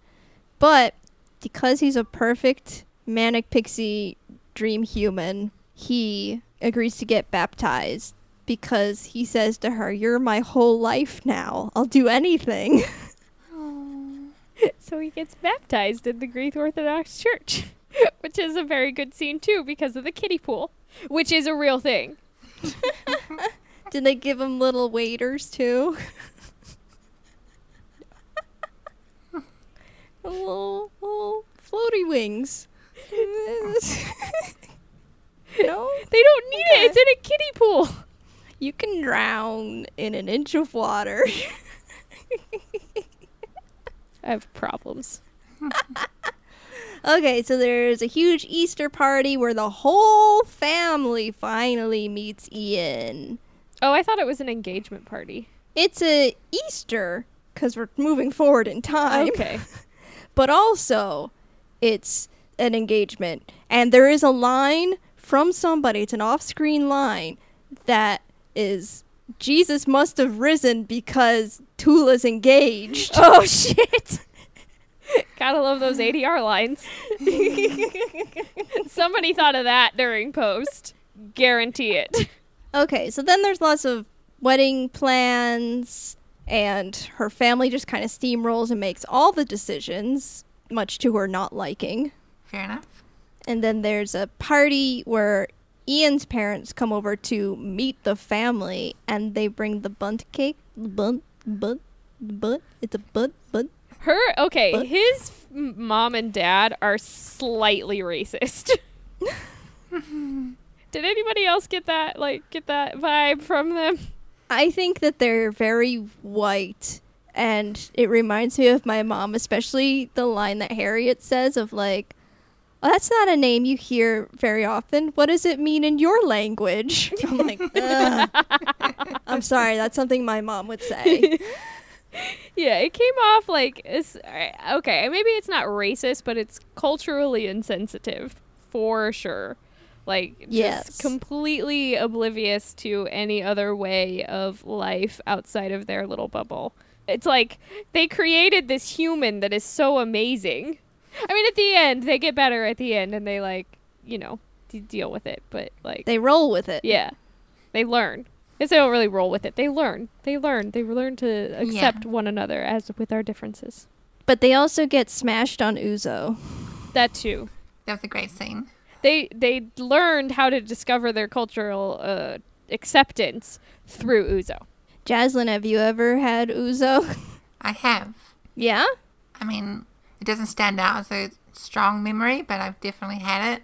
But because he's a perfect manic pixie dream human, he agrees to get baptized because he says to her, You're my whole life now. I'll do anything. So he gets baptized in the Greek Orthodox Church, which is a very good scene too because of the kiddie pool, which is a real thing. Did they give him little waiters too? little, little floaty wings. no? They don't need Okay. it. It's in a kiddie pool. You can drown in an inch of water. I have problems. okay, so there's a huge Easter party where the whole family finally meets Ian. Oh, I thought it was an engagement party. It's a Easter because we're moving forward in time. Okay. but also it's an engagement. And there is a line from somebody, it's an off screen line that is Jesus must have risen because Tula's engaged. oh shit. Gotta love those ADR lines. Somebody thought of that during post. Guarantee it. okay, so then there's lots of wedding plans, and her family just kind of steamrolls and makes all the decisions, much to her not liking. Fair enough. And then there's a party where Ian's parents come over to meet the family and they bring the Bundt cake. Bunt, bunt, bunt. It's a bunt, bunt. Her okay. But- His f- mom and dad are slightly racist. Did anybody else get that like get that vibe from them? I think that they're very white and it reminds me of my mom, especially the line that Harriet says of like, oh, that's not a name you hear very often. What does it mean in your language? I'm like, "Ugh." I'm sorry, that's something my mom would say. Yeah, it came off like it's uh, okay. Maybe it's not racist, but it's culturally insensitive for sure. Like just Yes. completely oblivious to any other way of life outside of their little bubble. It's like they created this human that is so amazing. I mean, at the end, they get better at the end, and they like you know d- deal with it. But like, They roll with it. yeah, they learn. Guess they don't really roll with it. They learn. They learn. They learn to accept one another as with our differences. But they also get smashed on ouzo. That too. That was a great scene. They they learned how to discover their cultural uh, acceptance through ouzo. Jaslyn, have you ever had ouzo? I have. yeah? I mean, it doesn't stand out as a strong memory, but I've definitely had it.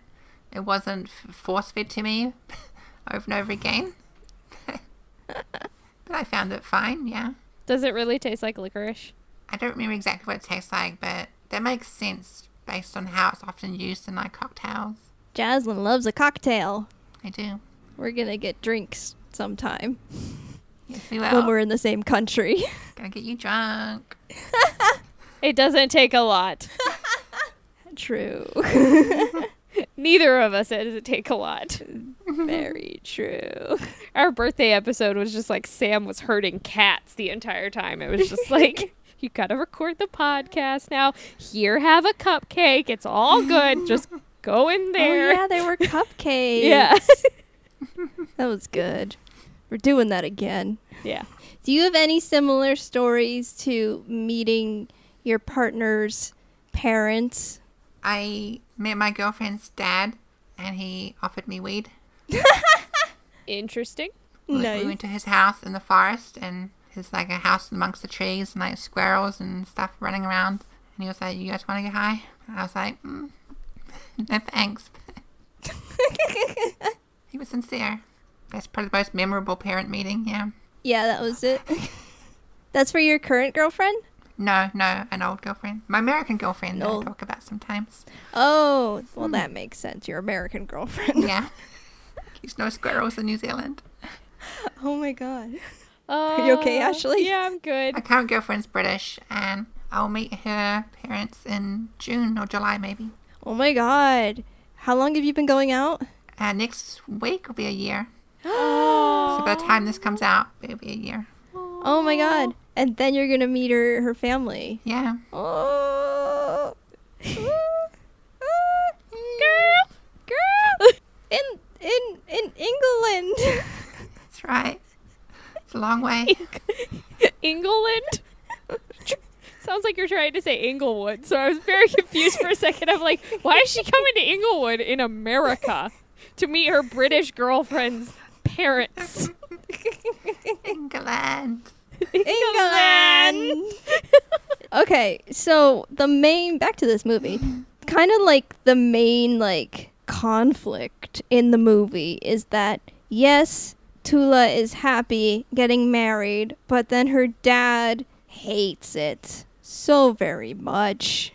It wasn't f- force fed to me over and over again. but I found it fine, yeah. Does it really taste like licorice? I don't remember exactly what it tastes like, but that makes sense based on how it's often used in like cocktails. Jaslyn loves a cocktail. I do. We're gonna get drinks sometime Yes, we when we're in the same country. Gonna get you drunk. It doesn't take a lot. true. Neither of us does it take a lot. Very true. Our birthday episode was just like Sam was herding cats the entire time. It was just like, you gotta record the podcast now. Here, have a cupcake. It's all good. Just go in oh, there. Oh yeah, they were cupcakes. Yeah. That was good. We're doing that again. yeah. Do you have any similar stories to meeting your partner's parents? I met my girlfriend's dad, and he offered me weed. Interesting. We- Nice. We went to his house in the forest, and it's like a house amongst the trees, and like squirrels and stuff running around. And he was like, "You guys want to get high?" And I was like, mm, "No thanks." he was sincere. That's probably the most memorable parent meeting. Yeah. Yeah, that was it. That's for your current girlfriend? No, no, an old girlfriend. My American girlfriend that I talk about sometimes. Oh, well, that makes sense. Your American girlfriend. Yeah. There's no squirrels in New Zealand. oh my god. Uh, you okay, Ashley? Yeah, I'm good. My current girlfriend's British, and I'll meet her parents in June or July, maybe. Oh my god. How long have you been going out? Uh, next week will be a year. So by the time this comes out, it'll be a year. Oh my god. And then you're gonna meet her her family. Yeah. Oh. Girl. Girl. In in in England. That's right. It's a long way. England. Sounds like you're trying to say Inglewood. So I was very confused for a second. I'm like, why is she coming to Inglewood in America to meet her British girlfriend's parents? England. England. okay, so the main back to this movie, kind of like the main like conflict in the movie is that yes, Tula is happy getting married, but then her dad hates it so very much.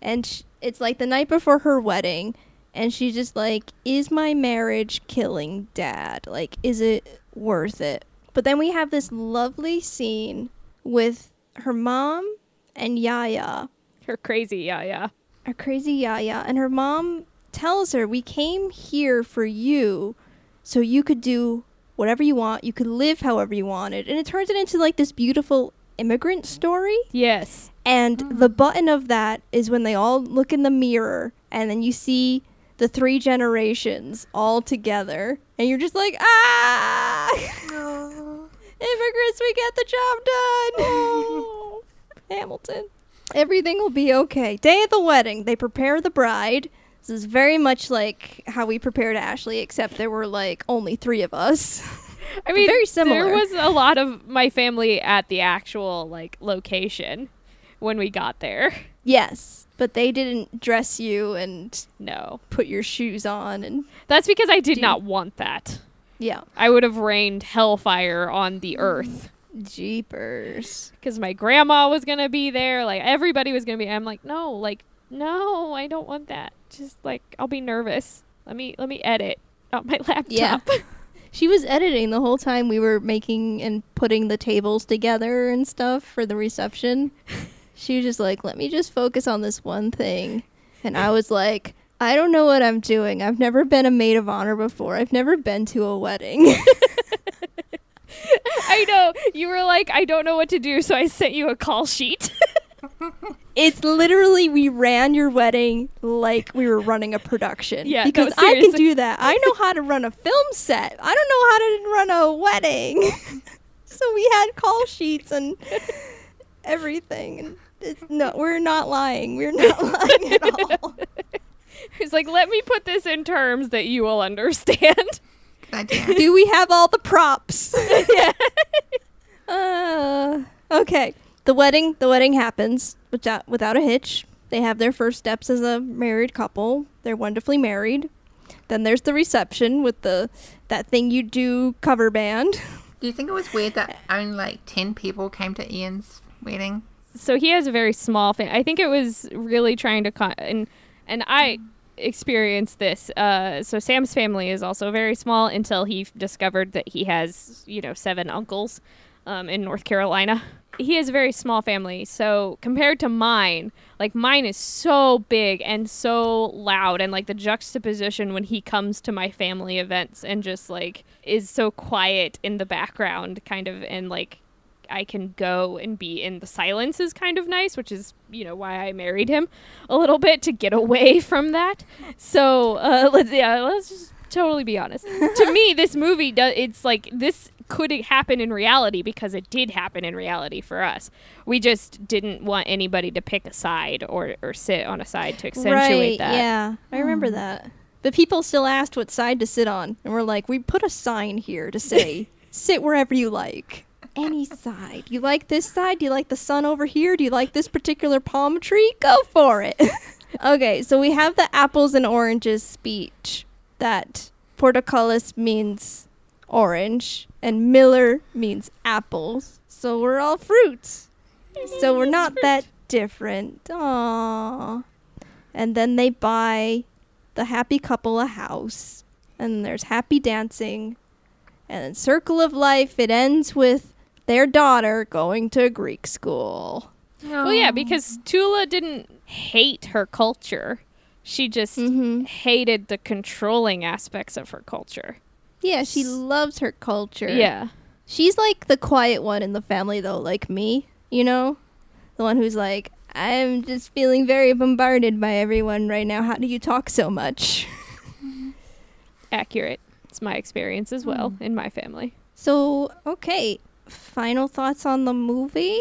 And sh- it's like the night before her wedding and she's just like is my marriage killing dad? Like is it worth it? But then we have this lovely scene with her mom and Yaya, Her crazy, yeah, yeah. a crazy Yaya, and her mom tells her, "We came here for you, so you could do whatever you want. You could live however you wanted." And it turns it into like this beautiful immigrant story. Yes. And mm-hmm. the button of that is when they all look in the mirror, and then you see the three generations all together, and you're just like, ah. Immigrants, we get the job done. Hamilton. Everything will be okay. Day of the wedding, they prepare the bride. This is very much like how we prepared Ashley, except there were like only three of us. I mean, Very similar. There was a lot of my family at the actual like location when we got there. yes, but they didn't dress you and No, put your shoes on and that's because I did not want that. yeah. I would have rained hellfire on the earth Jeepers. because my grandma was gonna be there. Like everybody was gonna be. I'm like, no, like no, I don't want that. Just like I'll be nervous. Let me let me edit on my laptop. Yeah. She was editing the whole time we were making and putting the tables together and stuff for the reception. She was just like, let me just focus on this one thing. And I was like, I don't know what I'm doing. I've never been a maid of honor before. I've never been to a wedding. I know. You were like, I don't know what to do, so I sent you a call sheet. it's literally, we ran your wedding like we were running a production. Yeah, no, Because I can do that. I know how to run a film set. I don't know how to run a wedding. so we had call sheets and everything. And it's no, we're not lying. We're not lying at all. He's like, let me put this in terms that you will understand. Good idea. Do we have all the props? uh, okay. The wedding. The wedding happens without without a hitch. They have their first steps as a married couple. They're wonderfully married. Then there's the reception with the that thing you do cover band. Do you think it was weird that only like 10 people came to Ian's wedding? So he has a very small family. I think it was really trying to con- and and I experienced this. Uh, so Sam's family is also very small until he discovered that he has you know seven uncles um, in North Carolina. He has a very small family, so compared to mine, like mine is so big and so loud, and like the juxtaposition when he comes to my family events and just like is so quiet in the background, kind of, and like I can go and be in the silence is kind of nice, which is you know why I married him a little bit to get away from that. So uh, let's yeah, let's just totally be honest. to me, this movie does it's like this could happen in reality because it did happen in reality for us. We just didn't want anybody to pick a side or or sit on a side to accentuate right, that. Yeah, I remember that. But people still asked what side to sit on, and we're like, we put a sign here to say, sit wherever you like. Any side. You like this side? Do you like the sun over here? Do you like this particular palm tree? Go for it. okay, so we have the apples and oranges speech that Portokalos means orange and Miller means apples. So we're all fruits. So we're not that different. Aww. And then they buy the happy couple a house. And there's happy dancing. And then Circle of Life, it ends with their daughter going to Greek school. Well, yeah, because Tula didn't hate her culture. She just Mhm. hated the controlling aspects of her culture. Yeah, she loves her culture. Yeah. She's like the quiet one in the family, though, like me, you know? The one who's like, I'm just feeling very bombarded by everyone right now. How do you talk so much? Accurate. It's my experience as well in my family. So, okay. Final thoughts on the movie?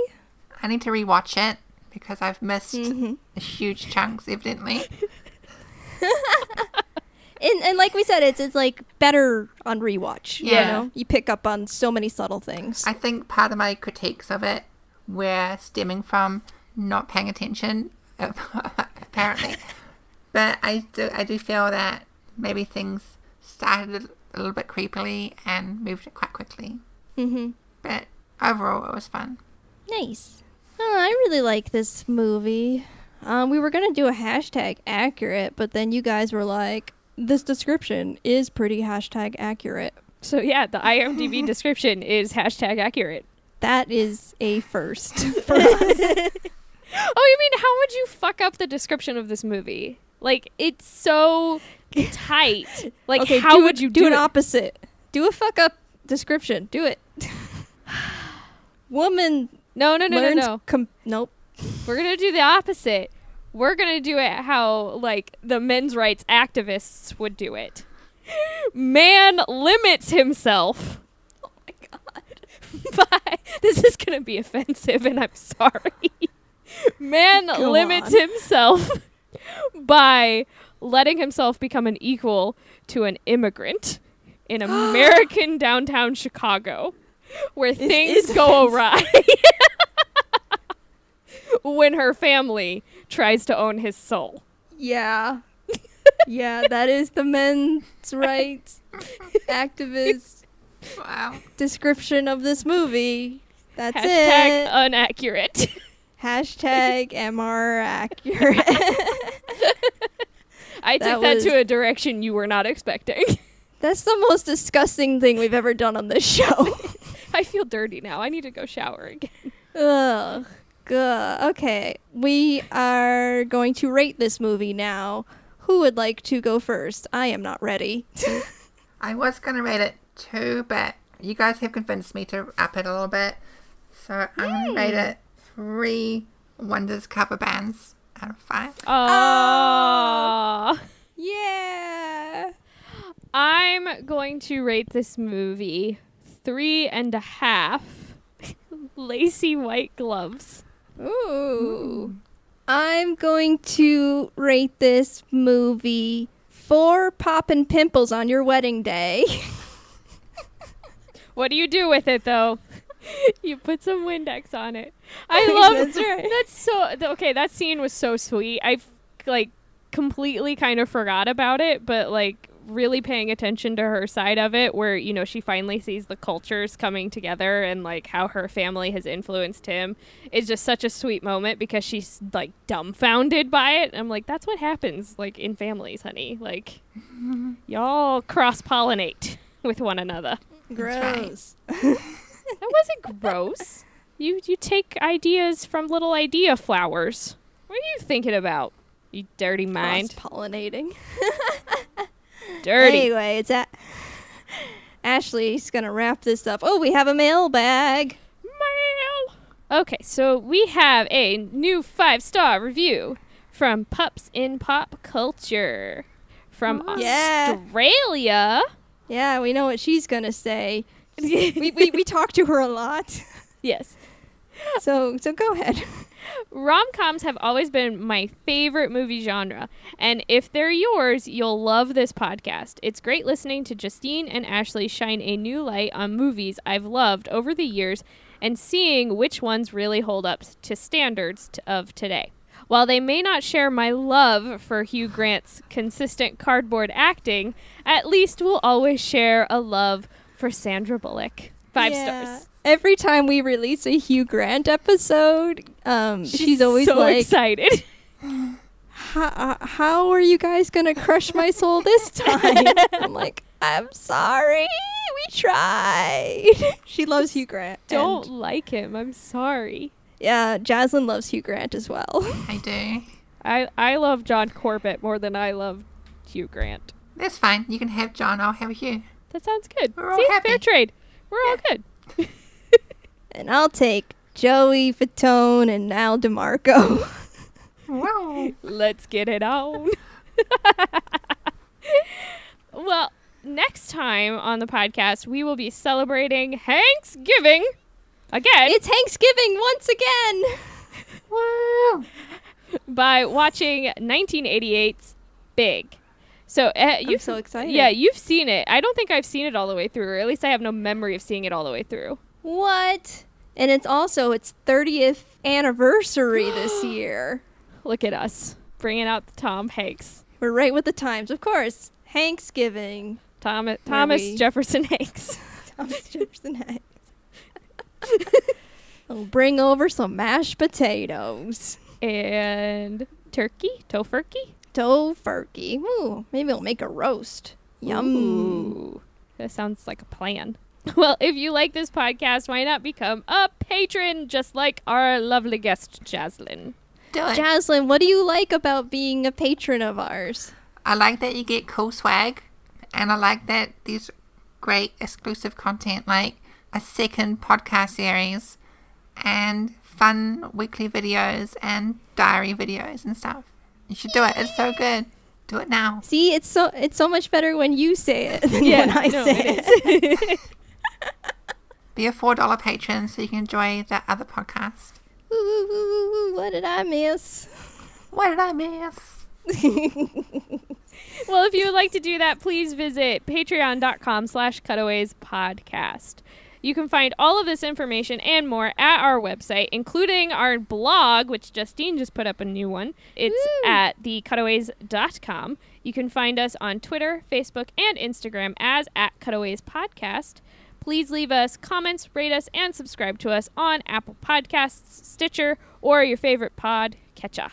I need to rewatch it because I've missed Mm-hmm. huge chunks, evidently. And, and like we said, it's it's like better on rewatch. You Yeah. know, you pick up on so many subtle things. I think part of my critiques of it were stemming from not paying attention, apparently. but I do, I do feel that maybe things started a little bit creepily and moved quite quickly. mm-hmm. But overall, it was fun. Nice. Oh, I really like this movie. Um, we were gonna do a hashtag accurate, but then you guys were like, "This description is pretty hashtag accurate." So yeah, the IMDb description is hashtag accurate. That is a first for us. Oh, you mean how would you fuck up the description of this movie? Like it's so tight. Like okay, how would you do do an it? opposite? Do a fuck up description. Do it. Woman No, no, no, no, no. Com- nope. We're gonna do the opposite. We're gonna do it how like the men's rights activists would do it. Man limits himself. Oh my god. by this is gonna be offensive, and I'm sorry. Man Go limits on. himself by letting himself become an equal to an immigrant in American downtown Chicago, where things is go awry when her family tries to own his soul. Yeah. yeah, that is the men's rights activist Wow. description of this movie. That's Hashtag it. inaccurate. Hashtag MR accurate. I That took that was- to a direction you were not expecting. That's the most disgusting thing we've ever done on this show. I feel dirty now. I need to go shower again. Ugh. Good. Okay. We are going to rate this movie now. Who would like to go first? I am not ready. I was going to rate it two, but you guys have convinced me to up it a little bit. So I'm going to rate it three Wonders cover bands out of five. Aww. yeah. I'm going to rate this movie three and a half lacy white gloves. Ooh. I'm going to rate this movie four poppin' pimples on your wedding day. What do you do with it though? you put some Windex on it. I love That's right. That's so okay. That scene was so sweet. I like completely kind of forgot about it, but like really paying attention to her side of it where you know she finally sees the cultures coming together and like how her family has influenced him. Is just such a sweet moment because she's like dumbfounded by it. I'm like that's what happens like in families honey. Like y'all cross-pollinate with one another. Gross. that wasn't gross. You you take ideas from little idea flowers. What are you thinking about you dirty mind? Cross-pollinating. dirty Anyway, it's at Ashley's gonna wrap this up. Oh, we have a mailbag. Mail. Okay, so we have a new five star review from Pups in Pop Culture from Yeah. Australia. Yeah, we know what she's gonna say. we, we we talk to her a lot. yes. So so go ahead. Rom coms have always been my favorite movie genre, and if they're yours, you'll love this podcast. It's great listening to Justine and Ashley shine a new light on movies I've loved over the years and seeing which ones really hold up to standards t- of today. While they may not share my love for Hugh Grant's consistent cardboard acting, at least we'll always share a love for Sandra Bullock. Five Yeah. stars. Every time we release a Hugh Grant episode, um, she's, always so like, excited. how, uh, how are you guys gonna crush my soul this time? I'm like, I'm sorry, we tried. she loves Hugh Grant. and- Don't like him. I'm sorry. yeah, Jaslyn loves Hugh Grant as well. I do. I I love John Corbett more than I love Hugh Grant. That's fine. You can have John. I'll have Hugh. That sounds good. We're all See, happy. fair trade. We're all good. and I'll take Joey Fatone and Al DiMarco. Wow. Let's get it on. well, next time on the podcast, we will be celebrating Thanksgiving again it's Thanksgiving once again. Wow. by watching 1988's Big. So uh, I'm you so excited. Yeah, you've seen it. I don't think I've seen it all the way through, or at least I have no memory of seeing it all the way through. What? And it's also its 30th anniversary this year. Look at us bringing out the Tom Hanks, We're right with the times, of course. Thanksgiving. Thomas Thomas we- Jefferson Hanks. Thomas Jefferson Hanks. I'll bring over some mashed potatoes. and turkey, tofurkey. Tofurkey. Ooh, maybe we'll make a roast. Yum. Ooh, that sounds like a plan. Well, if you like this podcast, why not become a patron just like our lovely guest, Jaslyn? Do it. Jaslyn, what do you like about being a patron of ours? I like that you get cool swag, and I like that there's great exclusive content like a second podcast series and fun weekly videos and diary videos and stuff. You should do it. It's so good. Do it now. See, it's so it's so much better when you say it than when I no, say it it. Be a four dollar patron so you can enjoy that other podcast. Ooh, ooh, ooh, what did I miss? What did I miss? well, if you would like to do that, please visit patreon.com slash cutaways podcast. You can find all of this information and more at our website, including our blog, which Justine just put up a new one. It's Woo. at thecutaways.com. You can find us on Twitter, Facebook, and Instagram as at Cutaways Podcast. Please leave us comments, rate us, and subscribe to us on Apple Podcasts, Stitcher, or your favorite pod catcher.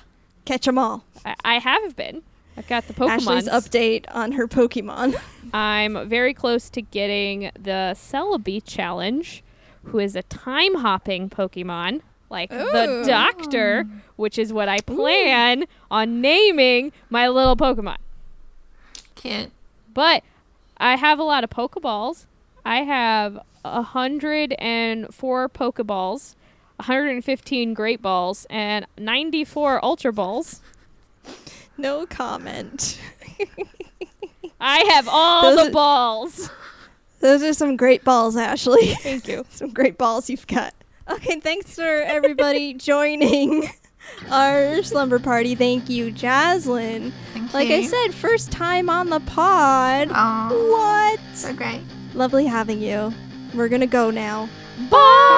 Catch 'em all. I, I have been. I've got the Pokemon. Ashley's update on her Pokemon. I'm very close to getting the Celebi challenge, who is a time hopping Pokemon, like the Ooh. Doctor, which is what I plan on naming my little Pokemon. Can't. But I have a lot of Pokeballs. I have a hundred and four Pokeballs, 115 Great Balls, and 94 Ultra Balls. No comment. I have all Those the are- balls. Those are some great balls, Ashley. Thank you. some great balls you've got. Okay, thanks for everybody joining our slumber party. Thank you, Jaslyn. Thank Like you. I said, first time on the pod. Oh, What? so great. Lovely having you. We're gonna go now. Bye.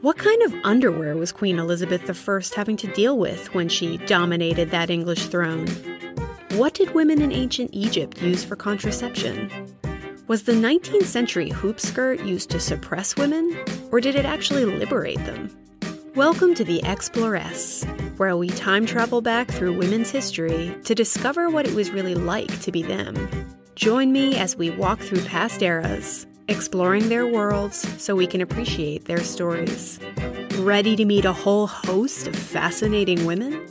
What kind of underwear was Queen Elizabeth I having to deal with when she dominated that English throne? What did women in ancient Egypt use for contraception? Was the 19th century hoop skirt used to suppress women, or did it actually liberate them? Welcome to the Exploress, where we time travel back through women's history to discover what it was really like to be them. Join me as we walk through past eras, exploring their worlds so we can appreciate their stories. Ready to meet a whole host of fascinating women?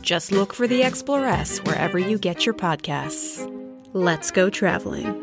Just look for the Exploress wherever you get your podcasts. Let's go traveling.